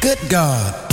Good God.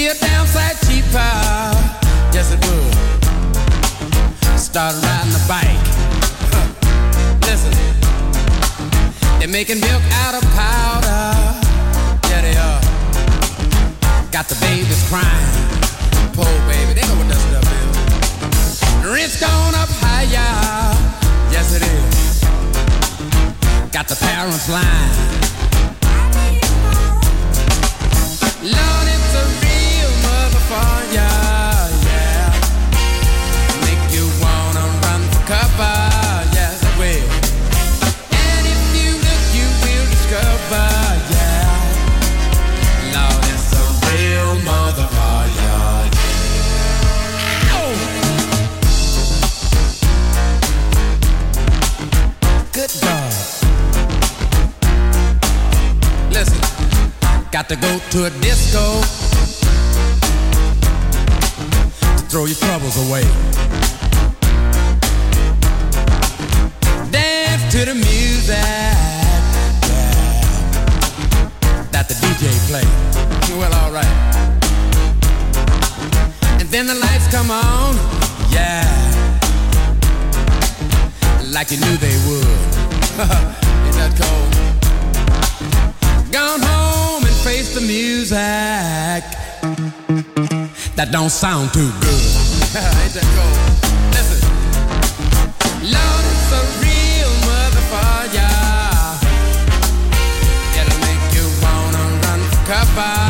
Be a damn sight cheaper, yes it would. Start riding a bike. Listen, they're making milk out of powder. Yeah, they are. Got the babies crying. Poor baby, they know what that stuff is. Rent's gone up higher. Yes, it is. Got the parents lying. Lord, to go to a disco to throw your troubles away. Dance to the music yeah, that the DJ play. Well, alright. And then the lights come on, yeah like you knew they would. Ain't that cold? Gone home face the music that don't sound too good. Ain't that cold? Listen, Lord, it's a real motherfucker. It'll make you wanna run for cover,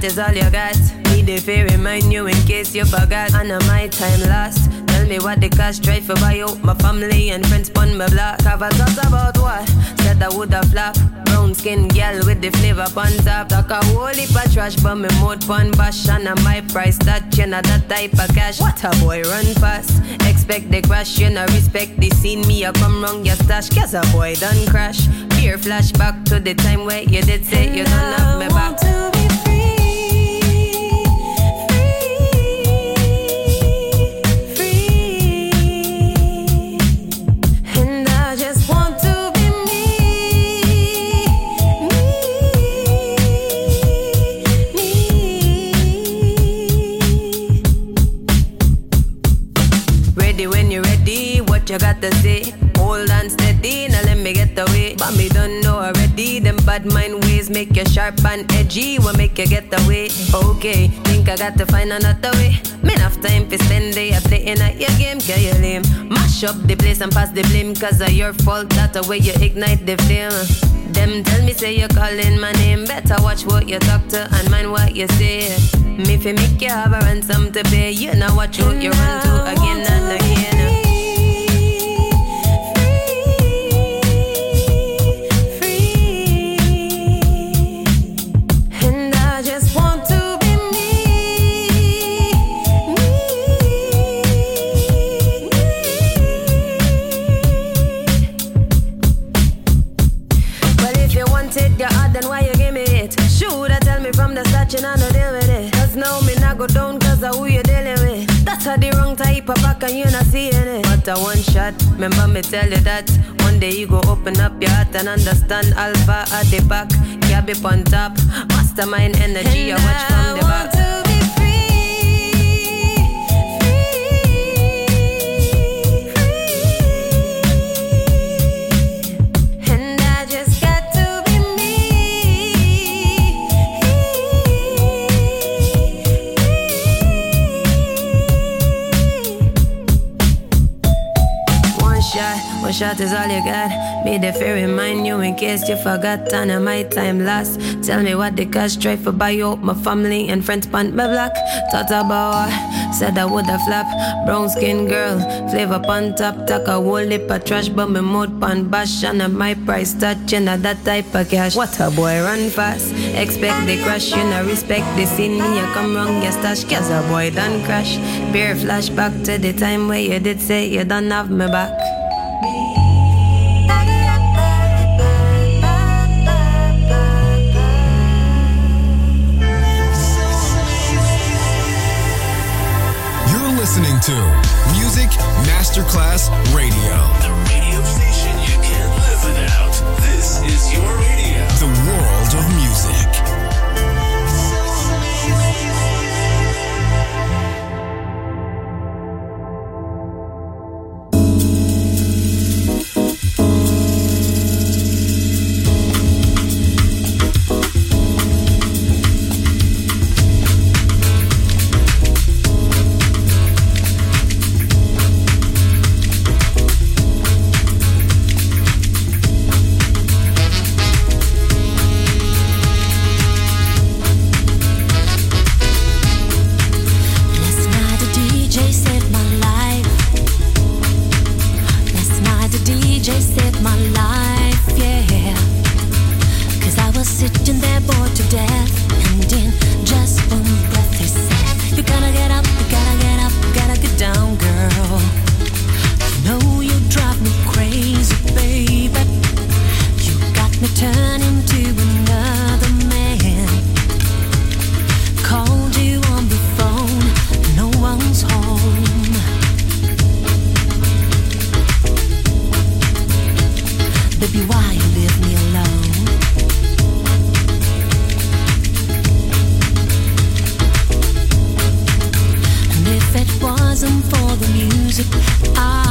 Shot is all you got. Need if I remind you in case you forgot. And my time lost. Tell me what the cost drive for buy out my family and friends pon my block. Have a thought about what? Said I woulda flop. Brown skin gal with the flavor on top. Talk a whole heap of trash, but me mouth pon bash. And uh, my price that you know that type of cash. What a boy run fast. Expect the crash, you know respect the scene. Me a come wrong your stash, cause a boy done crash. Fear flashback to the time where you did say you don't have me back. Bad mind ways make you sharp and edgy, will make you get away. Okay, think I got to find another way. Me enough time for spend day playing at your game, can you lame? Mash up the place and pass the blame, cause of your fault, that's the way you ignite the flame. Them tell me say you're calling my name, better watch what you talk to and mind what you say. Me fi make you have a ransom to pay, you know watch what you run to again and again. The wrong type of back and you not seeing it. But a one shot, remember me tell you that. One day you go open up your heart and understand Alpha at the back, cab up on top. Mastermind energy, I watch from the back. One shot is all you got. Be the fair remind you in case you forgot. And my time lost. Tell me what the cash try for buy out my family and friends pant my black. Thought about said I woulda flap. Brown skin girl, flavor pan top. Talk a whole lip of trash, but me mouth pan bash. And my price touching at that type of cash. What a boy run fast. Expect the crash, you know respect the scene. You come wrong, your stash, cause a boy done crash. Beer flashback to the time where you did say you don't have me back. Masterclass Radio. Music, I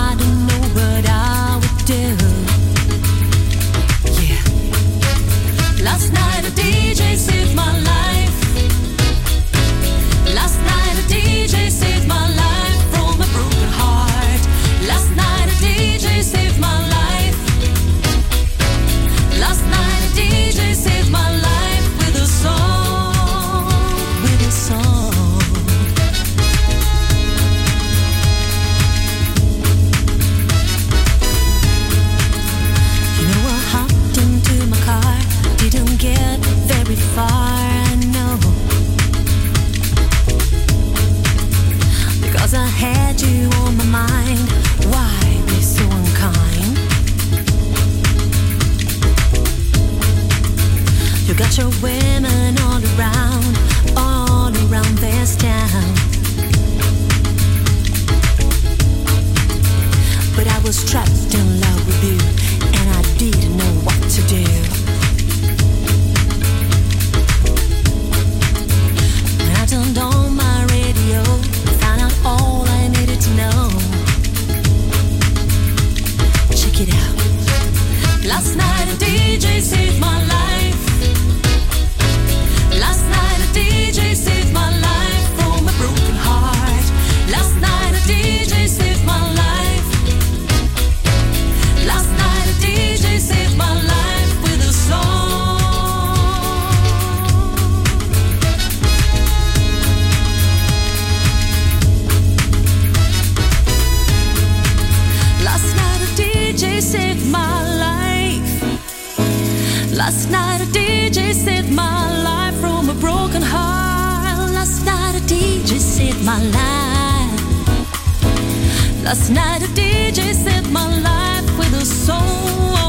my life. Last night a DJ set my life with a soul.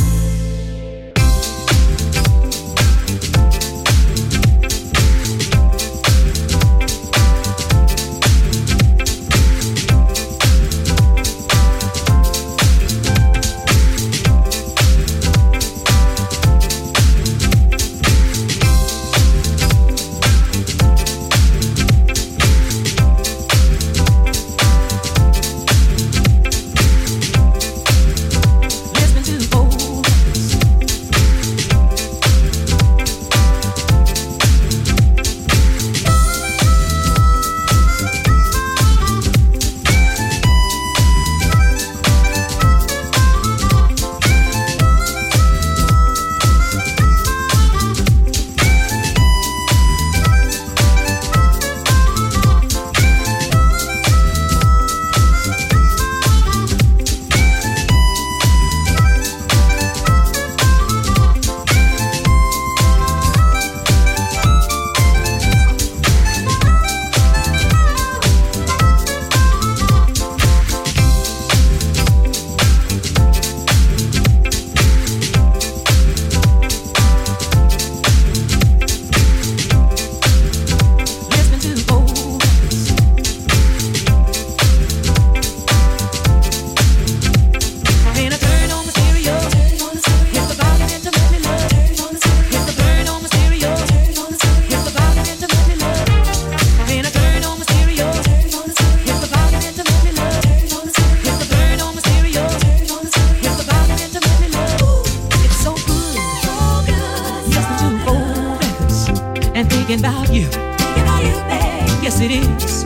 thinking about you. Thinking about you, babe. Yes, it is.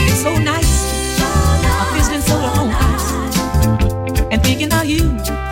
It's so nice. So nice. I'm soda on ice. And thinking about you.